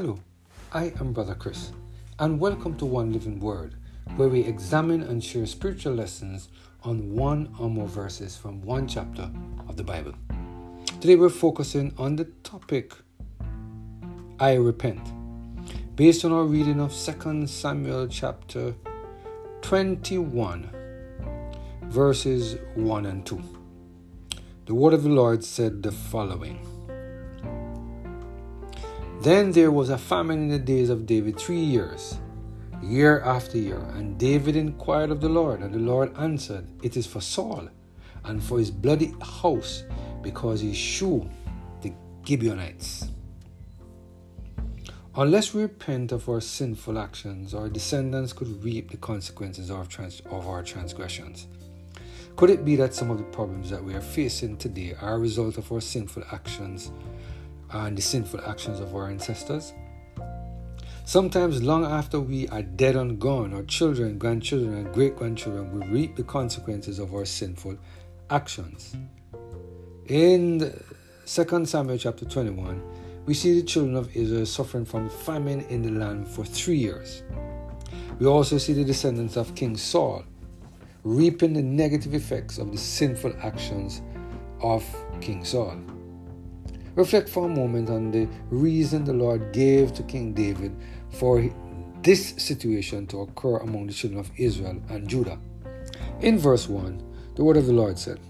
Hello, I am Brother Chris, and welcome to One Living Word, where we examine and share spiritual lessons on one or more verses from one chapter of the Bible. Today we're focusing on the topic I repent, based on our reading of 2 Samuel chapter 21, verses 1 and 2. The word of the Lord said the following. Then there was a famine in the days of David three years, year after year. And David inquired of the Lord, and the Lord answered, It is for Saul and for his bloody house, because he slew the Gibeonites. Unless we repent of our sinful actions, our descendants could reap the consequences of, trans- of our transgressions. Could it be that some of the problems that we are facing today are a result of our sinful actions and the sinful actions of our ancestors. Sometimes, long after we are dead and gone, our children, grandchildren, and great grandchildren will reap the consequences of our sinful actions. In 2 Samuel chapter 21, we see the children of Israel suffering from famine in the land for three years. We also see the descendants of King Saul reaping the negative effects of the sinful actions of King Saul. Reflect for a moment on the reason the Lord gave to King David for this situation to occur among the children of Israel and Judah. In verse 1, the word of the Lord said,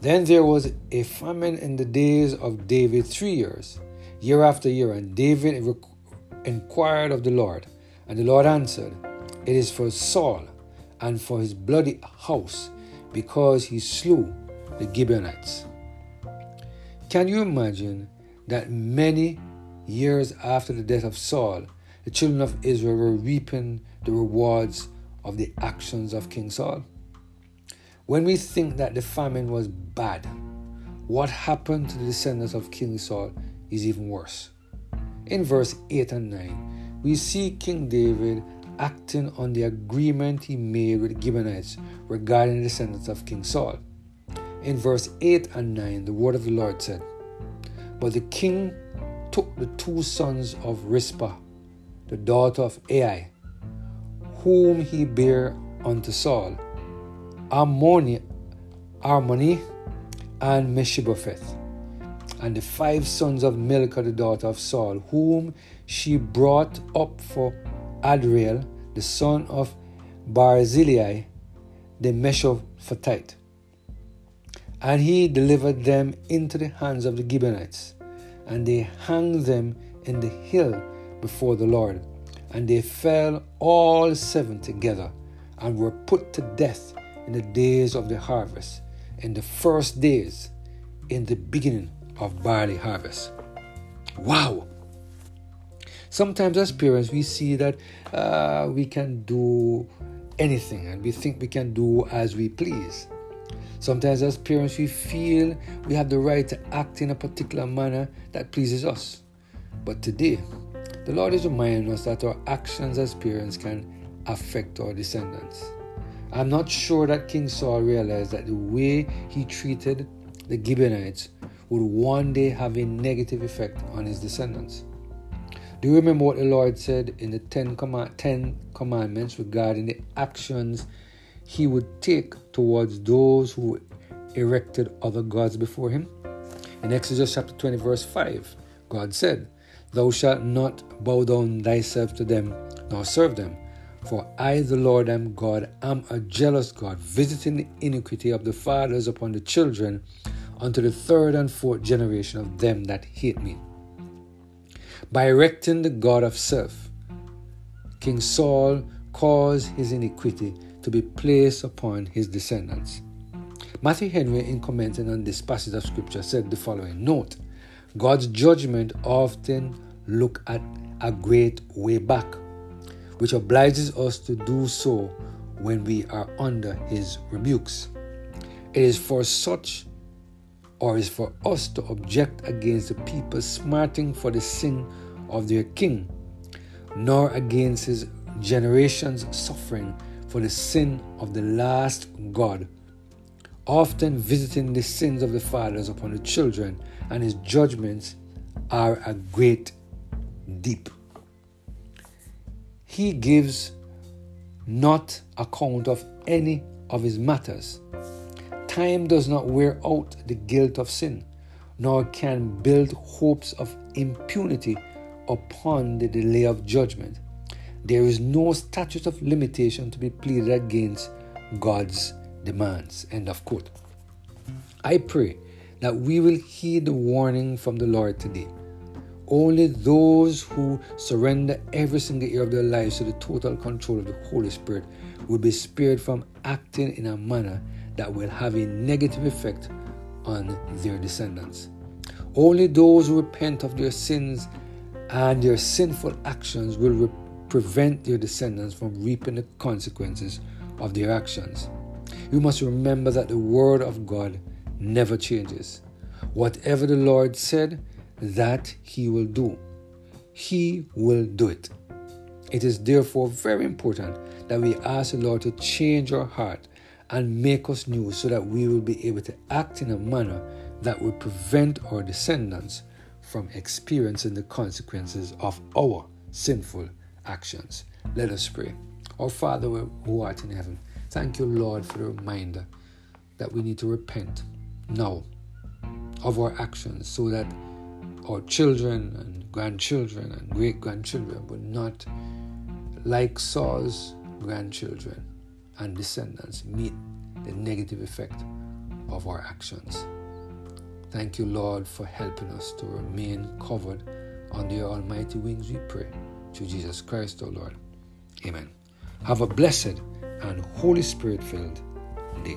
Then there was a famine in the days of David three years, year after year, and David inquired of the Lord, and the Lord answered, It is for Saul and for his bloody house, because he slew the Gibeonites. Can you imagine that many years after the death of Saul, the children of Israel were reaping the rewards of the actions of King Saul? When we think that the famine was bad, what happened to the descendants of King Saul is even worse. In verse 8 and 9, we see King David acting on the agreement he made with the Gibeonites regarding the descendants of King Saul. In verse 8 and 9, the word of the Lord said, But the king took the two sons of Rizpah, the daughter of Aiah, whom he bare unto Saul, Armoni, Armoni and Mephibosheth, and the five sons of Milcah, the daughter of Saul, whom she brought up for Adriel, the son of Barzillai, the Meholathite and he delivered them into the hands of the Gibeonites, and they hung them in the hill before the Lord. And they fell all seven together, and were put to death in the days of the harvest, in the first days, in the beginning of barley harvest. Wow! Sometimes as parents, we see that uh, we can do anything and we think we can do as we please. Sometimes, as parents, we feel we have the right to act in a particular manner that pleases us. But today, the Lord is reminding us that our actions as parents can affect our descendants. I'm not sure that King Saul realized that the way he treated the Gibeonites would one day have a negative effect on his descendants. Do you remember what the Lord said in the Ten, Commandments regarding the actions he would take towards those who erected other gods before him. In Exodus chapter 20, verse 5, God said, Thou shalt not bow down thyself to them, nor serve them. For I, the Lord, am God, am a jealous God, visiting the iniquity of the fathers upon the children unto the third and fourth generation of them that hate me. By erecting the God of self, King Saul caused his iniquity to be placed upon his descendants. Matthew Henry, in commenting on this passage of scripture, said the following Note, God's judgment often look at a great way back, which obliges us to do so when we are under his rebukes. It is for such or is for us to object against the people smarting for the sin of their king, nor against his generation's suffering for the sin of the last God, often visiting the sins of the fathers upon the children, and his judgments are a great deep. He gives not account of any of his matters. Time does not wear out the guilt of sin, nor can build hopes of impunity upon the delay of judgment. There is no statute of limitation to be pleaded against God's demands. End of quote. I pray that we will heed the warning from the Lord today. Only those who surrender every single year of their lives to the total control of the Holy Spirit will be spared from acting in a manner that will have a negative effect on their descendants. Only those who repent of their sins and their sinful actions will re- prevent their descendants from reaping the consequences of their actions. You must remember that the Word of God never changes. Whatever the Lord said, that He will do. He will do it. It is therefore very important that we ask the Lord to change our heart and make us new so that we will be able to act in a manner that will prevent our descendants from experiencing the consequences of our sinful actions. Let us pray. Our Father who art in heaven, thank you, Lord, for the reminder that we need to repent now of our actions so that our children and grandchildren and great grandchildren would not, like Saul's grandchildren and descendants, meet the negative effect of our actions. Thank you, Lord, for helping us to remain covered under your almighty wings, we pray. Through Jesus Christ, our Lord. Amen. Have a blessed and Holy Spirit filled day.